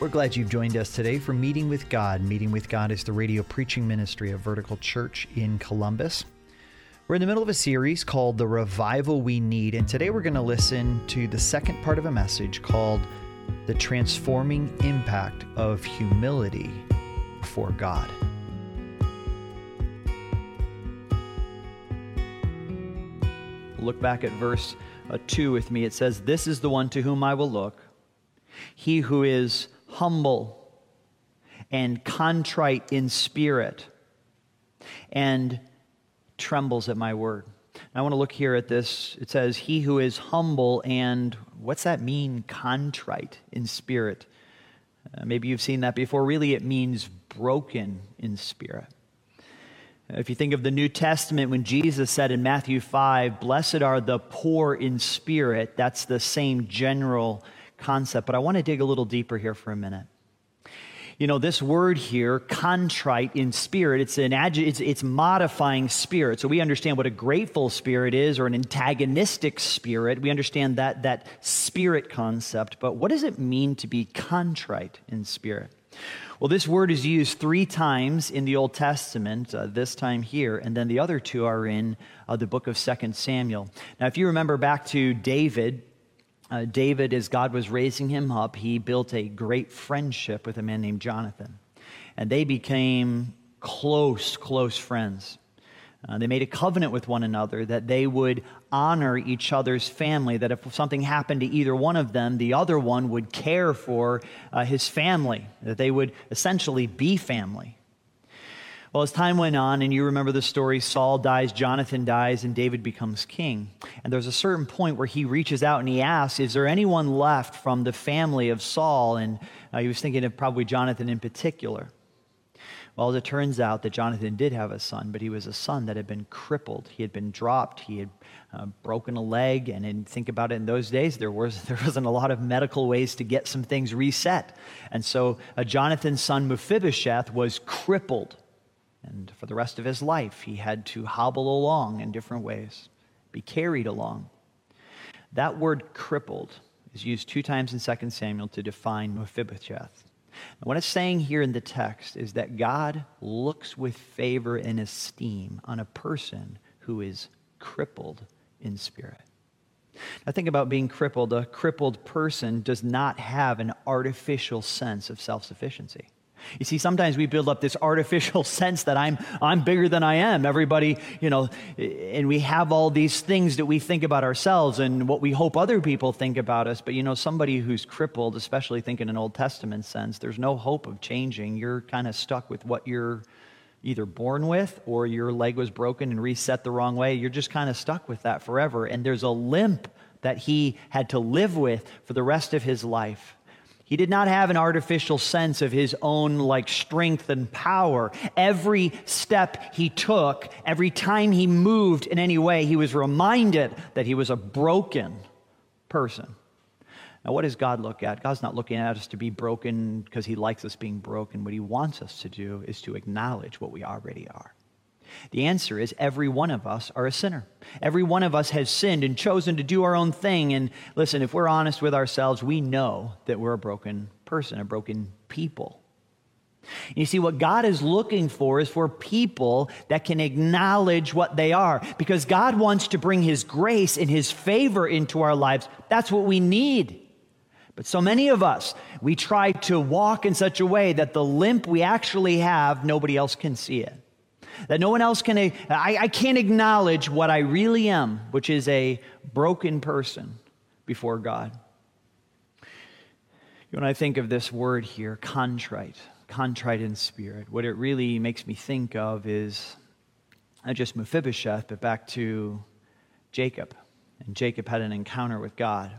We're glad you've joined us today for Meeting with God. Meeting with God is the radio preaching ministry of Vertical Church in Columbus. We're in the middle of a series called The Revival We Need, and today we're going to listen to the second part of a message called The Transforming Impact of Humility before God. Look back at verse uh, 2 with me. It says, This is the one to whom I will look, he who is humble and contrite in spirit and trembles at my word. I want to look here at this. It says, He who is humble and what's that mean, contrite in spirit? Uh, maybe you've seen that before. Really, it means broken in spirit. If you think of the New Testament, when Jesus said in Matthew 5, Blessed are the poor in spirit, that's the same general concept, but I want to dig a little deeper here for a minute. You know, this word here, contrite in spirit, it's an adj- it's, it's modifying spirit. So we understand what a grateful spirit is or an antagonistic spirit. We understand that, that spirit concept. But what does it mean to be contrite in spirit? Well, this word is used three times in the Old Testament, uh, this time here, and then the other two are in uh, the book of Second Samuel. Now, if you remember back to David, uh, David, as God was raising him up, he built a great friendship with a man named Jonathan. And they became close, close friends. Uh, they made a covenant with one another that they would honor each other's family, that if something happened to either one of them, the other one would care for uh, his family, that they would essentially be family. Well, as time went on, and you remember the story, Saul dies, Jonathan dies, and David becomes king. And there's a certain point where he reaches out and he asks, Is there anyone left from the family of Saul? And uh, he was thinking of probably Jonathan in particular. Well, as it turns out that Jonathan did have a son, but he was a son that had been crippled. He had been dropped. He had uh, broken a leg. And in, think about it, in those days, there, was, there wasn't a lot of medical ways to get some things reset. And so uh, Jonathan's son, Mephibosheth, was crippled. And for the rest of his life, he had to hobble along in different ways, be carried along. That word crippled is used two times in 2 Samuel to define Mephibosheth. What it's saying here in the text is that God looks with favor and esteem on a person who is crippled in spirit. Now, think about being crippled. A crippled person does not have an artificial sense of self sufficiency. You see, sometimes we build up this artificial sense that I'm, I'm bigger than I am. Everybody, you know, and we have all these things that we think about ourselves and what we hope other people think about us. But, you know, somebody who's crippled, especially think in an Old Testament sense, there's no hope of changing. You're kind of stuck with what you're either born with or your leg was broken and reset the wrong way. You're just kind of stuck with that forever. And there's a limp that he had to live with for the rest of his life. He did not have an artificial sense of his own like strength and power. Every step he took, every time he moved in any way, he was reminded that he was a broken person. Now, what does God look at? God's not looking at us to be broken because he likes us being broken. What he wants us to do is to acknowledge what we already are. The answer is every one of us are a sinner. Every one of us has sinned and chosen to do our own thing. And listen, if we're honest with ourselves, we know that we're a broken person, a broken people. You see, what God is looking for is for people that can acknowledge what they are because God wants to bring His grace and His favor into our lives. That's what we need. But so many of us, we try to walk in such a way that the limp we actually have, nobody else can see it that no one else can, I, I can't acknowledge what I really am, which is a broken person before God. When I think of this word here, contrite, contrite in spirit, what it really makes me think of is not just Mephibosheth, but back to Jacob. And Jacob had an encounter with God.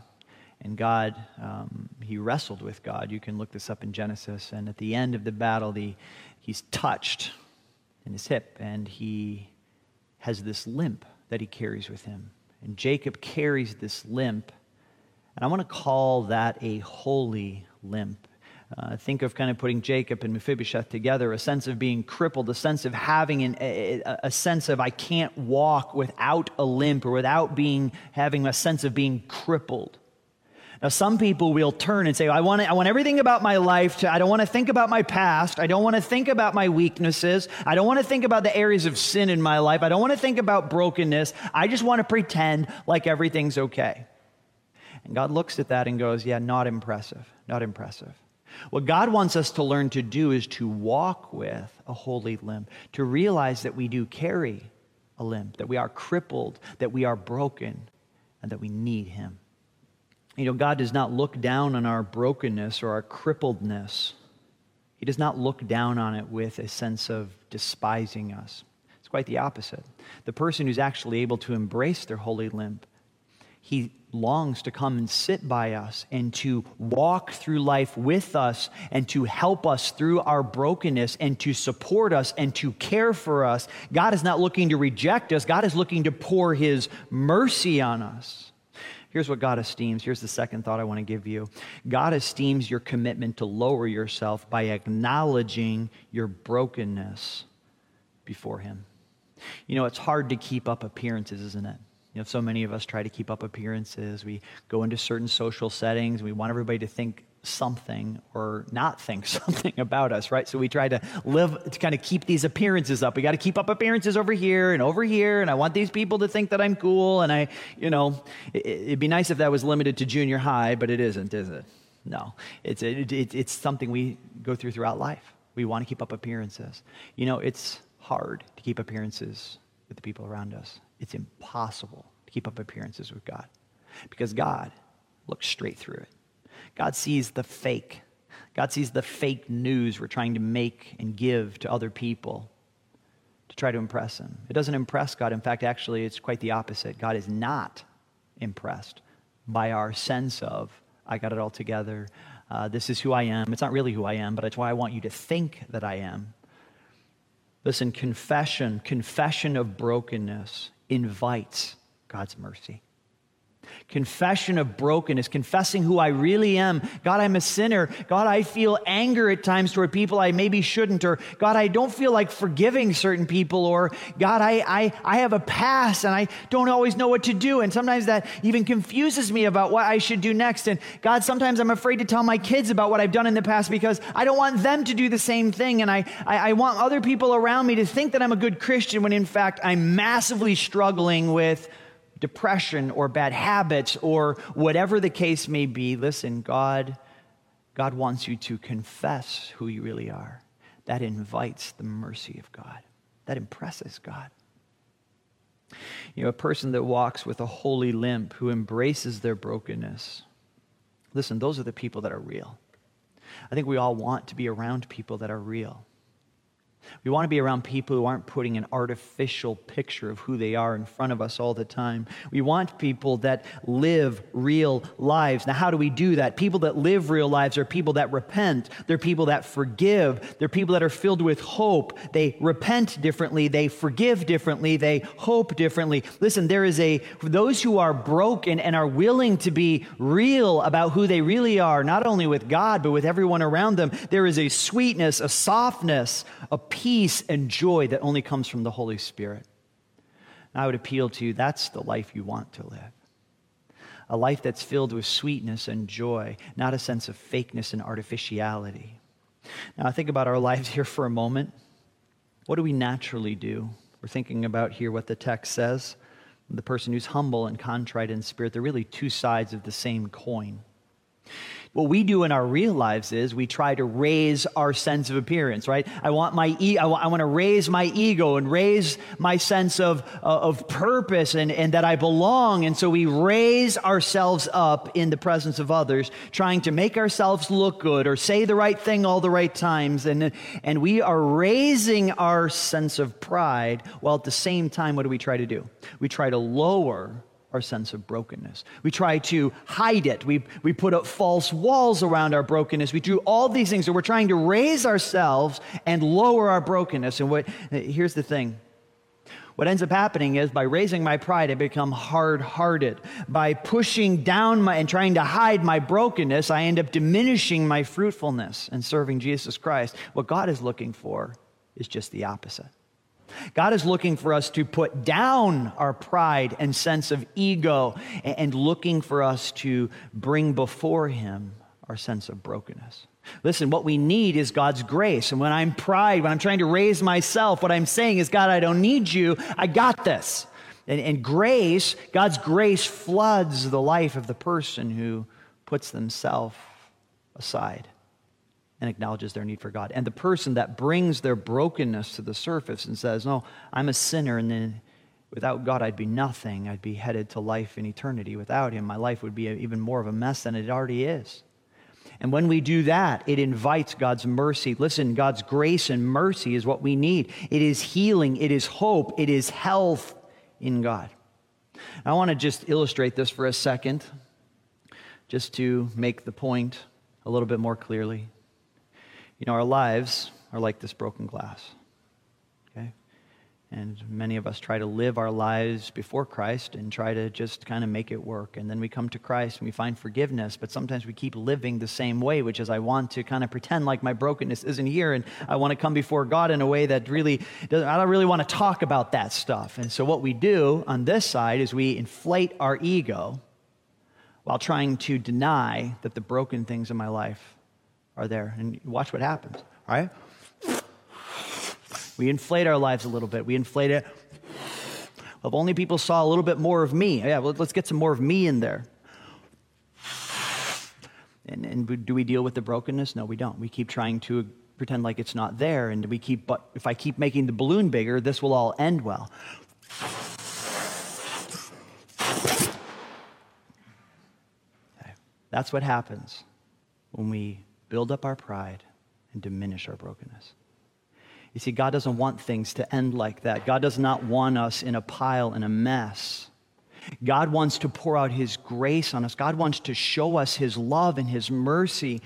And God, um, he wrestled with God. You can look this up in Genesis. And at the end of the battle, the, he's touched in his hip, and he has this limp that he carries with him. And Jacob carries this limp, and I want to call that a holy limp. Uh, think of kind of putting Jacob and Mephibosheth together, a sense of being crippled, a sense of having an, a, a sense of I can't walk without a limp or without being having a sense of being crippled. Now, some people will turn and say, I want, I want everything about my life to, I don't want to think about my past. I don't want to think about my weaknesses. I don't want to think about the areas of sin in my life. I don't want to think about brokenness. I just want to pretend like everything's okay. And God looks at that and goes, Yeah, not impressive. Not impressive. What God wants us to learn to do is to walk with a holy limp, to realize that we do carry a limp, that we are crippled, that we are broken, and that we need Him. You know, God does not look down on our brokenness or our crippledness. He does not look down on it with a sense of despising us. It's quite the opposite. The person who's actually able to embrace their holy limp, he longs to come and sit by us and to walk through life with us and to help us through our brokenness and to support us and to care for us. God is not looking to reject us, God is looking to pour His mercy on us. Here's what God esteems. Here's the second thought I want to give you God esteems your commitment to lower yourself by acknowledging your brokenness before Him. You know, it's hard to keep up appearances, isn't it? You know, so many of us try to keep up appearances. We go into certain social settings. We want everybody to think something or not think something about us, right? So we try to live to kind of keep these appearances up. We got to keep up appearances over here and over here, and I want these people to think that I'm cool. And I, you know, it, would be nice if that was limited to junior high, but it isn't, is it? No, it's it, it, it's something we go through throughout life. We want to keep up appearances. You know, it's hard to keep appearances with the people around us. It's impossible to keep up appearances with God because God looks straight through it. God sees the fake. God sees the fake news we're trying to make and give to other people to try to impress Him. It doesn't impress God. In fact, actually, it's quite the opposite. God is not impressed by our sense of, I got it all together. Uh, this is who I am. It's not really who I am, but it's why I want you to think that I am. Listen, confession, confession of brokenness invites God's mercy. Confession of brokenness, confessing who I really am. God, I'm a sinner. God, I feel anger at times toward people I maybe shouldn't. Or God, I don't feel like forgiving certain people. Or God, I, I, I have a past and I don't always know what to do. And sometimes that even confuses me about what I should do next. And God, sometimes I'm afraid to tell my kids about what I've done in the past because I don't want them to do the same thing. And I, I, I want other people around me to think that I'm a good Christian when in fact I'm massively struggling with depression or bad habits or whatever the case may be, listen, God, God wants you to confess who you really are. That invites the mercy of God. That impresses God. You know, a person that walks with a holy limp, who embraces their brokenness. Listen, those are the people that are real. I think we all want to be around people that are real. We want to be around people who aren't putting an artificial picture of who they are in front of us all the time. We want people that live real lives. Now, how do we do that? People that live real lives are people that repent. They're people that forgive. They're people that are filled with hope. They repent differently. They forgive differently. They hope differently. Listen, there is a, those who are broken and are willing to be real about who they really are, not only with God, but with everyone around them, there is a sweetness, a softness, a peace and joy that only comes from the Holy Spirit. And I would appeal to you that's the life you want to live. A life that's filled with sweetness and joy, not a sense of fakeness and artificiality. Now, I think about our lives here for a moment. What do we naturally do? We're thinking about here what the text says. The person who's humble and contrite in spirit, they're really two sides of the same coin. What we do in our real lives is we try to raise our sense of appearance, right? I want my e- I, want, want to raise my ego and raise my sense of, uh, of purpose and, and that I belong. And so we raise ourselves up in the presence of others, trying to make ourselves look good or say the right thing all the right times. And, and we are raising our sense of pride while at the same time, what do we try to do? We try to lower our sense of brokenness. We try to hide it. We, we put up false walls around our brokenness. We do all these things. So we're trying to raise ourselves and lower our brokenness. And what, here's the thing. What ends up happening is by raising my pride, I become hard hearted. By pushing down my, and trying to hide my brokenness, I end up diminishing my fruitfulness and serving Jesus Christ. What God is looking for is just the opposite. God is looking for us to put down our pride and sense of ego and looking for us to bring before Him our sense of brokenness. Listen, what we need is God's grace. And when I'm pride, when I'm trying to raise myself, what I'm saying is, God, I don't need you. I got this. And, and grace, God's grace floods the life of the person who puts themselves aside and acknowledges their need for God. And the person that brings their brokenness to the surface and says, No, I'm a sinner, and then without God, I'd be nothing. I'd be headed to life in eternity. Without Him, my life would be even more of a mess than it already is. And when we do that, it invites God's mercy. Listen, God's grace and mercy is what we need. It is healing, it is hope, it is health in God. I want to just illustrate this for a second, just to make the point a little bit more clearly. You know, our lives are like this broken glass. Okay? And many of us try to live our lives before Christ and try to just kind of make it work. And then we come to Christ and we find forgiveness, but sometimes we keep living the same way, which is I want to kind of pretend like my brokenness isn't here and I want to come before God in a way that really doesn't, I don't really want to talk about that stuff. And so what we do on this side is we inflate our ego while trying to deny that the broken things in my life are there. And watch what happens, all right? We inflate our lives a little bit. We inflate it. If only people saw a little bit more of me. Oh, yeah, well, let's get some more of me in there. And, and do we deal with the brokenness? No, we don't. We keep trying to pretend like it's not there. And we keep, but if I keep making the balloon bigger, this will all end well. Okay. That's what happens when we build up our pride and diminish our brokenness. You see, God doesn't want things to end like that. God does not want us in a pile and a mess. God wants to pour out His grace on us. God wants to show us His love and His mercy.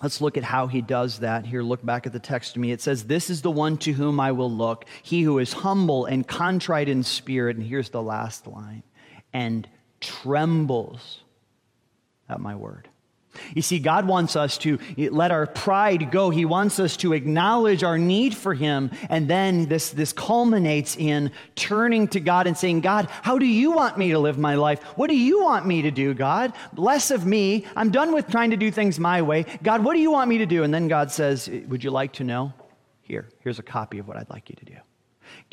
Let's look at how He does that. Here, look back at the text to me. It says, This is the one to whom I will look, he who is humble and contrite in spirit. And here's the last line and trembles at my word. You see, God wants us to let our pride go. He wants us to acknowledge our need for Him. And then this, this culminates in turning to God and saying, God, how do you want me to live my life? What do you want me to do, God? Less of me. I'm done with trying to do things my way. God, what do you want me to do? And then God says, Would you like to know? Here, here's a copy of what I'd like you to do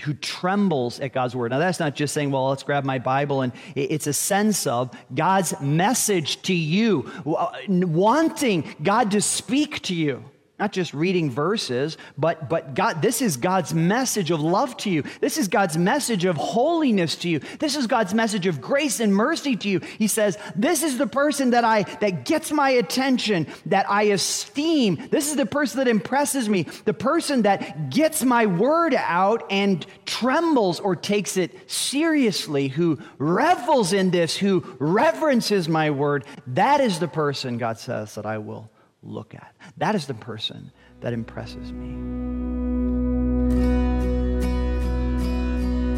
who trembles at God's word. Now, that's not just saying, well, let's grab my Bible, and it's a sense of God's message to you, uh, wanting God to speak to you. Not just reading verses, but, but God, this is God's message of love to you. This is God's message of holiness to you. This is God's message of grace and mercy to you. He says, This is the person that I that gets my attention, that I esteem. This is the person that impresses me, the person that gets my word out and trembles or takes it seriously, who revels in this, who reverences my word. That is the person, God says, that I will look at. That is the person that impresses me.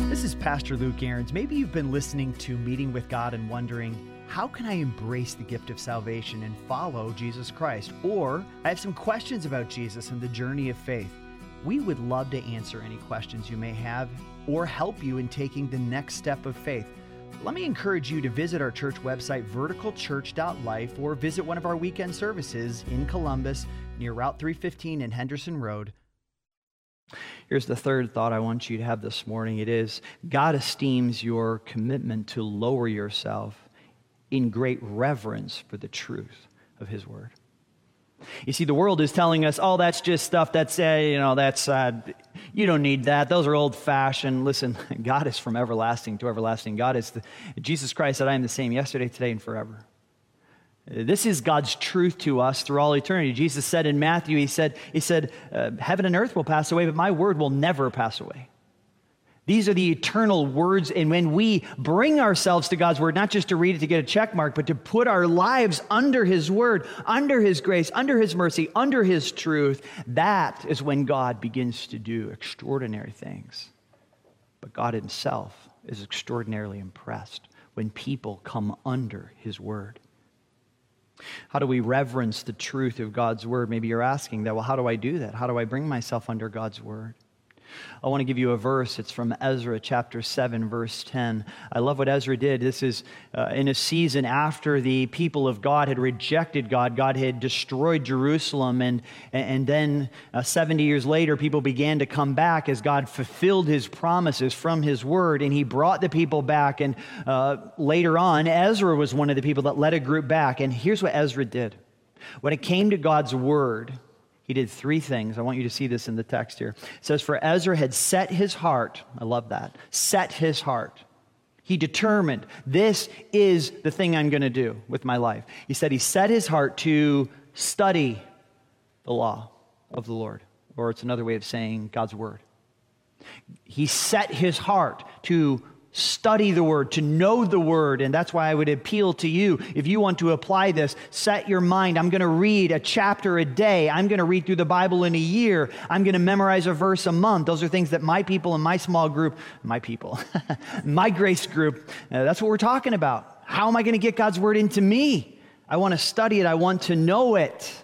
This is Pastor Luke Ahrens. Maybe you've been listening to Meeting with God and wondering, how can I embrace the gift of salvation and follow Jesus Christ? Or I have some questions about Jesus and the journey of faith. We would love to answer any questions you may have or help you in taking the next step of faith let me encourage you to visit our church website, verticalchurch.life, or visit one of our weekend services in Columbus near Route 315 and Henderson Road. Here's the third thought I want you to have this morning it is God esteems your commitment to lower yourself in great reverence for the truth of His Word. You see, the world is telling us, oh, that's just stuff that's, uh, you know, that's, uh, you don't need that. Those are old fashioned. Listen, God is from everlasting to everlasting. God is, the, Jesus Christ said, I am the same yesterday, today, and forever. This is God's truth to us through all eternity. Jesus said in Matthew, He said, he said uh, Heaven and earth will pass away, but my word will never pass away. These are the eternal words. And when we bring ourselves to God's word, not just to read it to get a check mark, but to put our lives under his word, under his grace, under his mercy, under his truth, that is when God begins to do extraordinary things. But God himself is extraordinarily impressed when people come under his word. How do we reverence the truth of God's word? Maybe you're asking that. Well, how do I do that? How do I bring myself under God's word? I want to give you a verse. It's from Ezra chapter 7, verse 10. I love what Ezra did. This is uh, in a season after the people of God had rejected God. God had destroyed Jerusalem. And, and then uh, 70 years later, people began to come back as God fulfilled his promises from his word. And he brought the people back. And uh, later on, Ezra was one of the people that led a group back. And here's what Ezra did when it came to God's word, he did three things. I want you to see this in the text here. It says, For Ezra had set his heart, I love that, set his heart. He determined, this is the thing I'm going to do with my life. He said he set his heart to study the law of the Lord, or it's another way of saying God's word. He set his heart to study the word, to know the word. And that's why I would appeal to you. If you want to apply this, set your mind. I'm going to read a chapter a day. I'm going to read through the Bible in a year. I'm going to memorize a verse a month. Those are things that my people in my small group, my people, my grace group, uh, that's what we're talking about. How am I going to get God's word into me? I want to study it. I want to know it.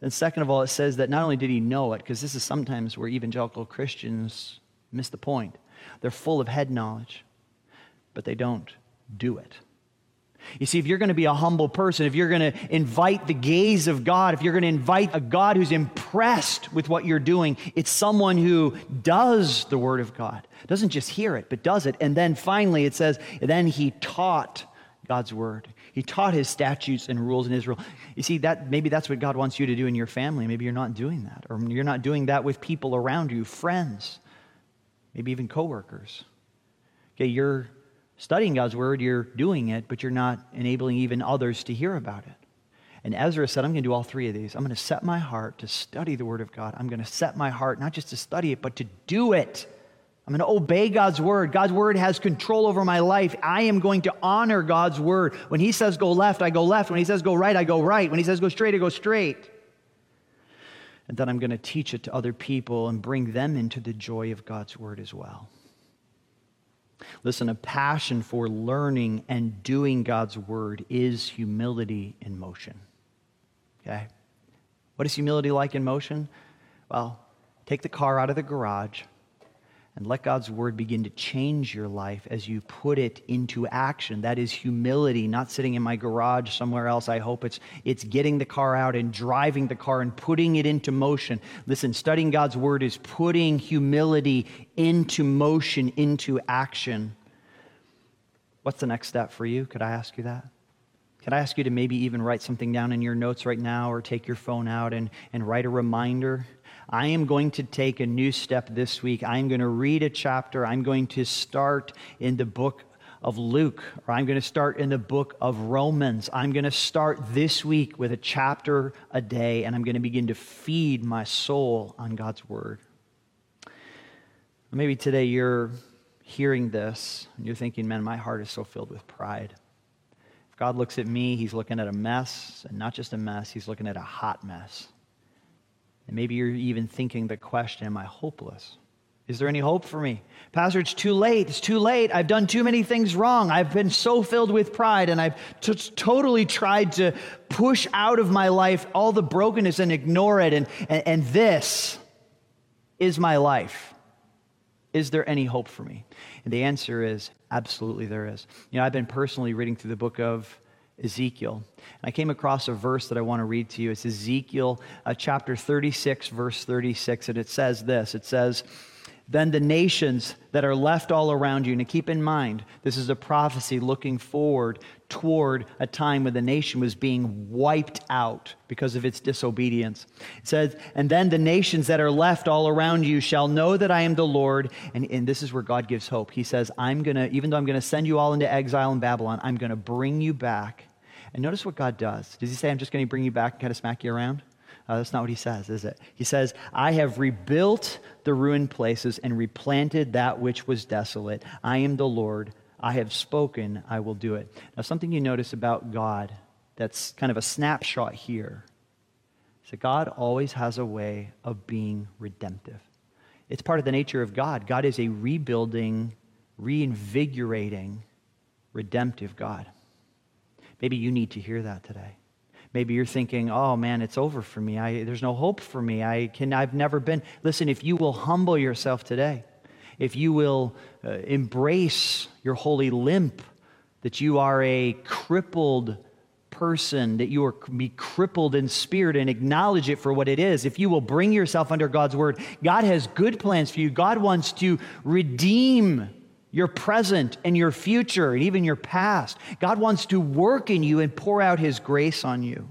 Then, second of all, it says that not only did he know it, because this is sometimes where evangelical Christians miss the point, they're full of head knowledge but they don't do it. You see, if you're going to be a humble person, if you're going to invite the gaze of God, if you're going to invite a God who's impressed with what you're doing, it's someone who does the Word of God. Doesn't just hear it, but does it. And then finally, it says, then he taught God's Word. He taught his statutes and rules in Israel. You see, that maybe that's what God wants you to do in your family. Maybe you're not doing that, or you're not doing that with people around you, friends, maybe even coworkers. Okay, you're studying God's word, you're doing it, but you're not enabling even others to hear about it. And Ezra said, I'm going to do all three of these. I'm going to set my heart to study the word of God. I'm going to set my heart not just to study it, but to do it. I'm going to obey God's word. God's word has control over my life. I am going to honor God's word. When He says go left, I go left. When He says go right, I go right. When He says go straight, I go straight. And then I'm going to teach it to other people and bring them into the joy of God's word as well. Listen, a passion for learning and doing God's word is humility in motion. Okay? What is humility like in motion? Well, take the car out of the garage, and let God's word begin to change your life as you put it into action. That is humility, not sitting in my garage somewhere else. I hope it's, it's getting the car out and driving the car and putting it into motion. Listen, studying God's word is putting humility into motion, into action. What's the next step for you? Could I ask you that? Could I ask you to maybe even write something down in your notes right now or take your phone out and, and write a reminder? I am going to take a new step this week. I'm going to read a chapter. I'm going to start in the book of Luke, or I'm going to start in the book of Romans. I'm going to start this week with a chapter a day, and I'm going to begin to feed my soul on God's word. Maybe today you're hearing this and you're thinking, man, my heart is so filled with pride. If God looks at me, he's looking at a mess, and not just a mess, he's looking at a hot mess. And maybe you're even thinking the question Am I hopeless? Is there any hope for me? Pastor, it's too late. It's too late. I've done too many things wrong. I've been so filled with pride and I've t- totally tried to push out of my life all the brokenness and ignore it. And, and, and this is my life. Is there any hope for me? And the answer is absolutely there is. You know, I've been personally reading through the book of Ezekiel. And I came across a verse that I want to read to you. It's Ezekiel uh, chapter 36, verse 36. And it says this It says, Then the nations that are left all around you, and keep in mind, this is a prophecy looking forward toward a time when the nation was being wiped out because of its disobedience. It says, And then the nations that are left all around you shall know that I am the Lord. And, and this is where God gives hope. He says, I'm going to, even though I'm going to send you all into exile in Babylon, I'm going to bring you back and notice what God does. Does he say, I'm just going to bring you back and kind of smack you around? Uh, that's not what he says, is it? He says, I have rebuilt the ruined places and replanted that which was desolate. I am the Lord. I have spoken. I will do it. Now, something you notice about God that's kind of a snapshot here is that God always has a way of being redemptive. It's part of the nature of God. God is a rebuilding, reinvigorating, redemptive God. Maybe you need to hear that today. Maybe you're thinking, oh man, it's over for me. I, there's no hope for me. I can, I've never been. Listen, if you will humble yourself today, if you will uh, embrace your holy limp, that you are a crippled person, that you are be crippled in spirit and acknowledge it for what it is, if you will bring yourself under God's word, God has good plans for you. God wants to redeem your present and your future and even your past. God wants to work in you and pour out his grace on you.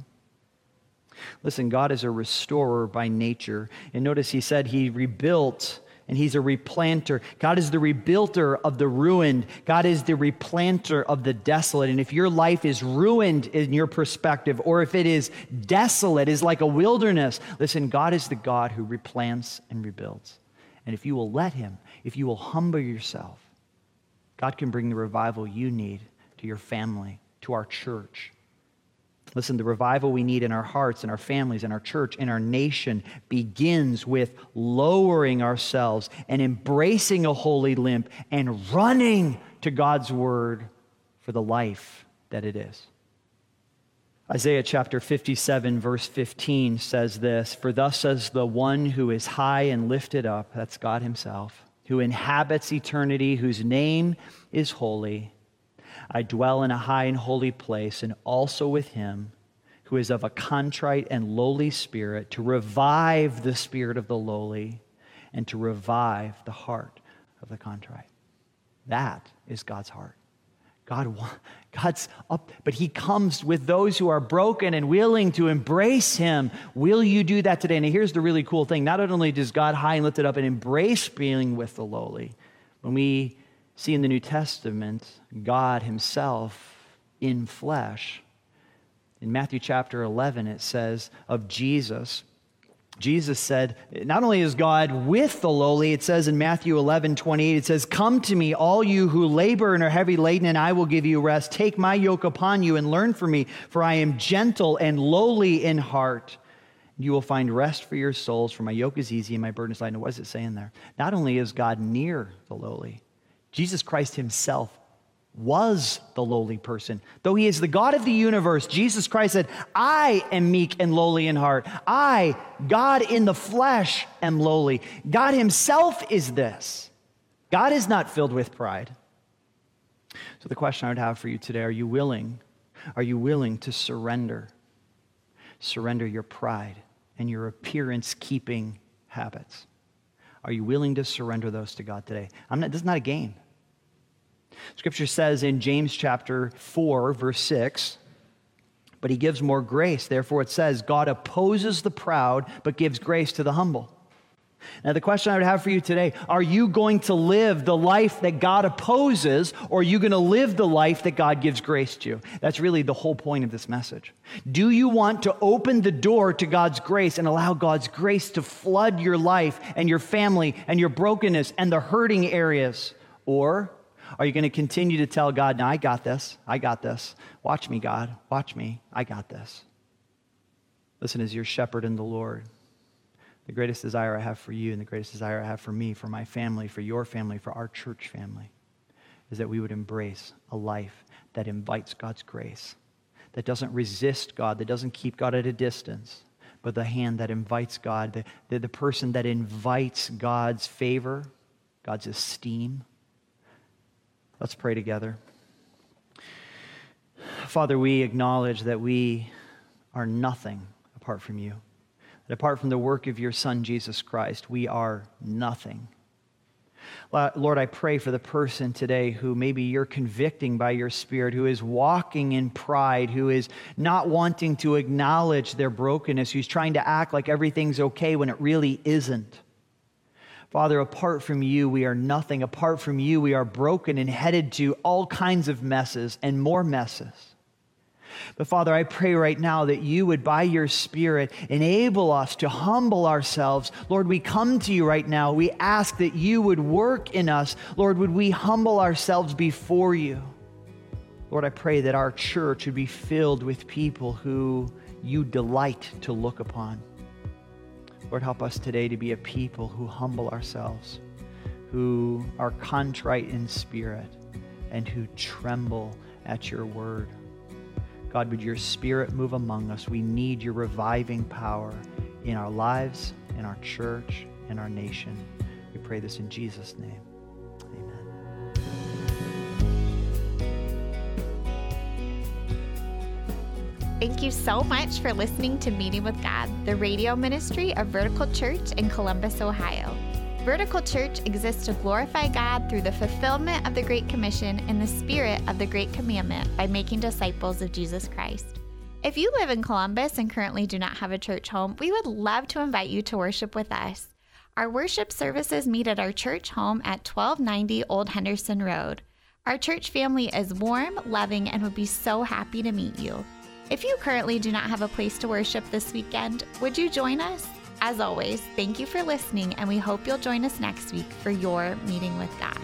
Listen, God is a restorer by nature. And notice he said he rebuilt and he's a replanter. God is the rebuilder of the ruined. God is the replanter of the desolate. And if your life is ruined in your perspective, or if it is desolate, is like a wilderness, listen, God is the God who replants and rebuilds. And if you will let him, if you will humble yourself, God can bring the revival you need to your family, to our church. Listen, the revival we need in our hearts, in our families, in our church, in our nation begins with lowering ourselves and embracing a holy limp and running to God's word for the life that it is. Isaiah chapter 57, verse 15 says this For thus says the one who is high and lifted up, that's God Himself who inhabits eternity, whose name is holy. I dwell in a high and holy place, and also with him who is of a contrite and lowly spirit, to revive the spirit of the lowly and to revive the heart of the contrite. That is God's heart. God, God's up, but He comes with those who are broken and willing to embrace Him. Will you do that today? And here's the really cool thing not only does God high and lifted up and embrace being with the lowly, when we see in the New Testament God Himself in flesh, in Matthew chapter 11, it says of Jesus, Jesus said, not only is God with the lowly, it says in Matthew 11, 28, it says, Come to me, all you who labor and are heavy laden, and I will give you rest. Take my yoke upon you and learn from me, for I am gentle and lowly in heart. You will find rest for your souls, for my yoke is easy and my burden is light. And what is it saying there? Not only is God near the lowly, Jesus Christ himself was the lowly person. Though he is the God of the universe, Jesus Christ said, I am meek and lowly in heart. I, God in the flesh, am lowly. God himself is this. God is not filled with pride. So the question I would have for you today are you willing? Are you willing to surrender? Surrender your pride and your appearance keeping habits. Are you willing to surrender those to God today? I'm not, this is not a game. Scripture says in James chapter 4, verse 6, but he gives more grace. Therefore, it says, God opposes the proud, but gives grace to the humble. Now, the question I would have for you today are you going to live the life that God opposes, or are you going to live the life that God gives grace to? That's really the whole point of this message. Do you want to open the door to God's grace and allow God's grace to flood your life and your family and your brokenness and the hurting areas? Or are you going to continue to tell God, "Now I got this. I got this. Watch me, God. Watch me. I got this. Listen, as your shepherd in the Lord, the greatest desire I have for you and the greatest desire I have for me, for my family, for your family, for our church family, is that we would embrace a life that invites God's grace, that doesn't resist God, that doesn't keep God at a distance, but the hand that invites God, the, the, the person that invites God's favor, God's esteem, Let's pray together. Father, we acknowledge that we are nothing apart from you. That apart from the work of your Son, Jesus Christ, we are nothing. Lord, I pray for the person today who maybe you're convicting by your Spirit, who is walking in pride, who is not wanting to acknowledge their brokenness, who's trying to act like everything's okay when it really isn't. Father, apart from you, we are nothing. Apart from you, we are broken and headed to all kinds of messes and more messes. But Father, I pray right now that you would, by your Spirit, enable us to humble ourselves. Lord, we come to you right now. We ask that you would work in us. Lord, would we humble ourselves before you? Lord, I pray that our church would be filled with people who you delight to look upon. Lord, help us today to be a people who humble ourselves, who are contrite in spirit, and who tremble at your word. God, would your spirit move among us? We need your reviving power in our lives, in our church, in our nation. We pray this in Jesus' name. Thank you so much for listening to Meeting with God, the radio ministry of Vertical Church in Columbus, Ohio. Vertical Church exists to glorify God through the fulfillment of the Great Commission and the spirit of the Great Commandment by making disciples of Jesus Christ. If you live in Columbus and currently do not have a church home, we would love to invite you to worship with us. Our worship services meet at our church home at 1290 Old Henderson Road. Our church family is warm, loving, and would be so happy to meet you. If you currently do not have a place to worship this weekend, would you join us? As always, thank you for listening, and we hope you'll join us next week for your meeting with God.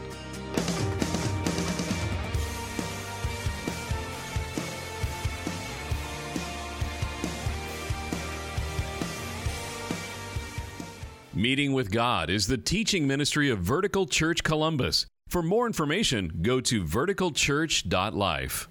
Meeting with God is the teaching ministry of Vertical Church Columbus. For more information, go to verticalchurch.life.